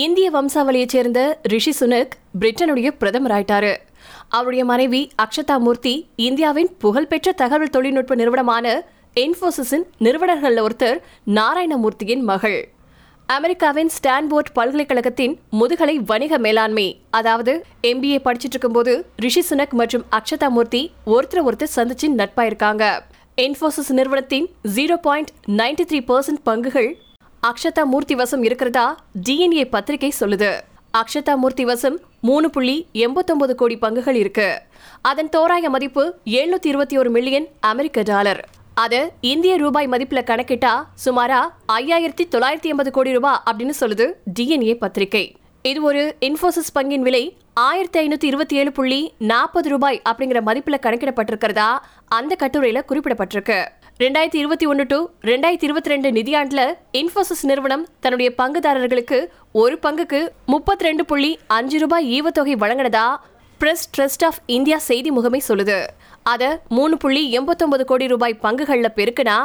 இந்திய வம்சாவளியைச் சேர்ந்த ரிஷி சுனக் பிரிட்டனுடைய பிரதமர் ஆயிட்டாரு அவருடைய மனைவி அக்ஷதா மூர்த்தி இந்தியாவின் புகழ்பெற்ற தகவல் தொழில்நுட்ப நிறுவனமான இன்ஃபோசிஸின் நிறுவனர்களில் ஒருத்தர் நாராயணமூர்த்தியின் மகள். அமெரிக்காவின் ஸ்டான்போர்ட் பல்கலைக்கழகத்தின் முதுகலை வணிக மேலாண்மை அதாவது எம்பிஏ படிச்சிட்டு இருக்கும்போது ரிஷி சுனக் மற்றும் அக்ஷதா மூர்த்தி ஒருத்தர் ஒருத்தர் சந்திச்சு நட்பாயிருக்காங்க. இன்ஃபோசிஸ் நிறுவனத்தின் zero point ninety three percent பங்குகள் அக்ஷதா மூர்த்தி வசம் இருக்கிறதா? டிஎன்ஏ பத்திரிகை சொல்லுது. அக்ஷதா மூர்த்தி வசம் மூணு புள்ளி எண்பத்தொன்பது கோடி பங்குகள் இருக்கு. அதன் தோராய மதிப்பு எழுநூத்தி இருபத்தி ஒரு மில்லியன் அமெரிக்க டாலர். அது இந்திய ரூபாய் மதிப்புல கணக்கிட்டா சுமாரா ஐயாயிரத்தி தொள்ளாயிரத்தி எண்பது கோடி ரூபாய் அப்படின்னு சொல்லுது டிஎன்ஏ பத்திரிகை. இது ஒரு இன்ஃபோசிஸ் பங்கின் விலை ஆயிரத்தி ஐநூத்தி இருபத்தி ஏழு புள்ளி நாற்பது ரூபாய் அப்படிங்கிற மதிப்புல கணக்கிடப்பட்டிருக்கிறதா? அந்த கட்டுரையில குறிப்பிடப்பட்டிருக்கு. ரெண்டாயிரத்தி இருபத்தி ஒன்று டு ரெண்டாயிரத்தி இருபத்தி ரெண்டு நிதியாண்டில் இன்ஃபோசிஸ் நிறுவனம் தன்னுடைய பங்குதாரர்களுக்கு ஒரு பங்குக்கு முப்பத்தி ரெண்டு புள்ளி அஞ்சு ரூபாய் ஈவத்தொகை வழங்கினதா பிரஸ் ட்ரஸ்ட் ஆஃப் இந்தியா செய்தி முகமை சொல்லுது. அதை மூணு புள்ளி எண்பத்தொன்பது கோடி ரூபாய் பங்குகளில் பெருக்குனா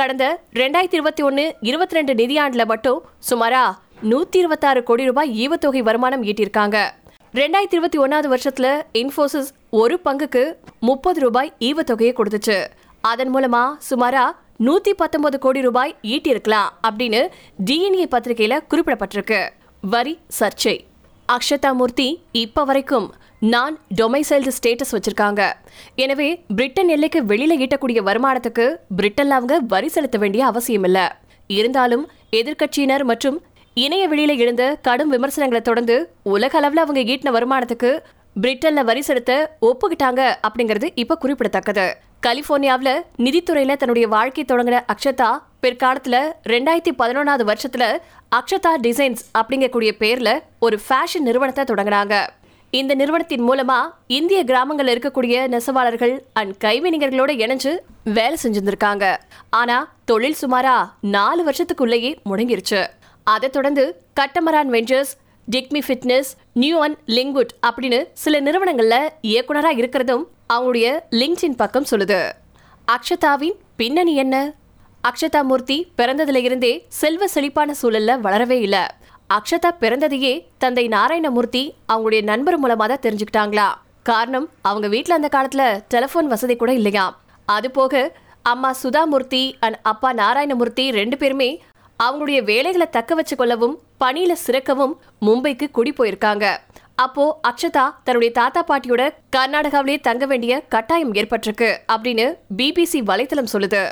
கடந்த ரெண்டாயிரத்தி இருபத்தி ஒன்று இருபத்தி ரெண்டு நிதியாண்டில் மட்டும் சுமாரா நூற்றி இருபத்தாறு கோடி ரூபாய் ஈவத்தொகை வருமானம் ஈட்டியிருக்காங்க. ரெண்டாயிரத்தி இருபத்தி ஒன்றாவது வருஷத்தில் இன்ஃபோசிஸ் ஒரு பங்குக்கு முப்பது ரூபாய் ஈவத்தொகையை கொடுத்துச்சு. அதன் மூலமா சுமாரா நூத்தி பத்தொன்பது கோடி ரூபாய் ஈட்டியிருக்கலாம் அப்படின்னு டிஎன்ஏ பத்திரிகையில குறிப்பிடப்பட்டிருக்கு. வரி சர்ச்சை. அக்ஷதா மூர்த்தி இப்ப வரைக்கும் நான் டொமைசைல்டு ஸ்டேட்டஸ் வச்சிருக்காங்க. எனவே பிரிட்டன் எல்லைக்கு வெளியில ஈட்டக்கூடிய வருமானத்துக்கு பிரிட்டன்ல அவங்க வரி செலுத்த வேண்டிய அவசியம் இல்ல. இருந்தாலும் எதிர்க்கட்சியினர் மற்றும் இணைய வெளியில எழுந்த கடும் விமர்சனங்களை தொடர்ந்து உலக அளவில் அவங்க ஈட்டின வருமானத்துக்கு பிரிட்டன்ல வரி செலுத்த ஒப்புக்கிட்டாங்க அப்படிங்கிறது இப்ப குறிப்பிடத்தக்கது. கலிபோர்னியாவில் நிதித்துறையில தன்னுடைய வாழ்க்கை தொடங்கின அக்ஷதா பிற்காலத்துல ரெண்டாயிரத்தி பதினொன்னாவது வருஷத்துல அக்ஷதா டிசைன்ஸ் அப்படிங்கக்கூடிய பேர்ல ஒரு ஃபேஷன் நிறுவனத்தை தொடங்கினாங்க. இந்த நிறுவனத்தின் மூலமா இந்திய கிராமங்கள்ல இருக்கக்கூடிய நெசவாளர்கள் அண்ட் கைவினைஞர்களோட இணைஞ்சு வேலை செஞ்சிருந்திருக்காங்க. ஆனா தொழில் சுமாரா நாலு வருஷத்துக்குள்ளேயே முடங்கிருச்சு. அதை தொடர்ந்து Catamaran Ventures Digme Fitness New and Lingwood அப்படின்னு சில நிறுவனங்களில் இயக்குனராக இருக்கிறதும் அவங்களுடைய லிங்க்டின் பக்கம் சொல்லுது. அக்ஷதாவின் பின்னணி என்ன? அக்ஷதா மூர்த்தி பிறந்ததுல இருந்தே செல்வ செழிப்பான சூழல்ல வளரவே இல்லை. அக்ஷதா பிறந்ததையே தந்தை நாராயணமூர்த்தி அவங்களுடைய நண்பர் மூலமா தான் தெரிஞ்சுக்கிட்டாங்களா? காரணம் அவங்க வீட்டில் அந்த காலத்துல டெலிஃபோன் வசதி கூட இல்லையா அது போக அம்மா சுதாமூர்த்தி அண்ட் அப்பா நாராயணமூர்த்தி ரெண்டு பேருமே அவங்களுடைய வேலைகளை தக்க வச்சு கொள்ளவும் பணியில சிறக்கவும் மும்பைக்கு குடி போயிருக்காங்க. அப்போ அக்ஷதா தன்னுடைய தாத்தா பாட்டியோட கர்நாடகாவிலேயே தங்க வேண்டிய கட்டாயம் ஏற்பட்டிருக்கு அப்படின்னு பிபிசி வலைத்தளம் சொல்லுது.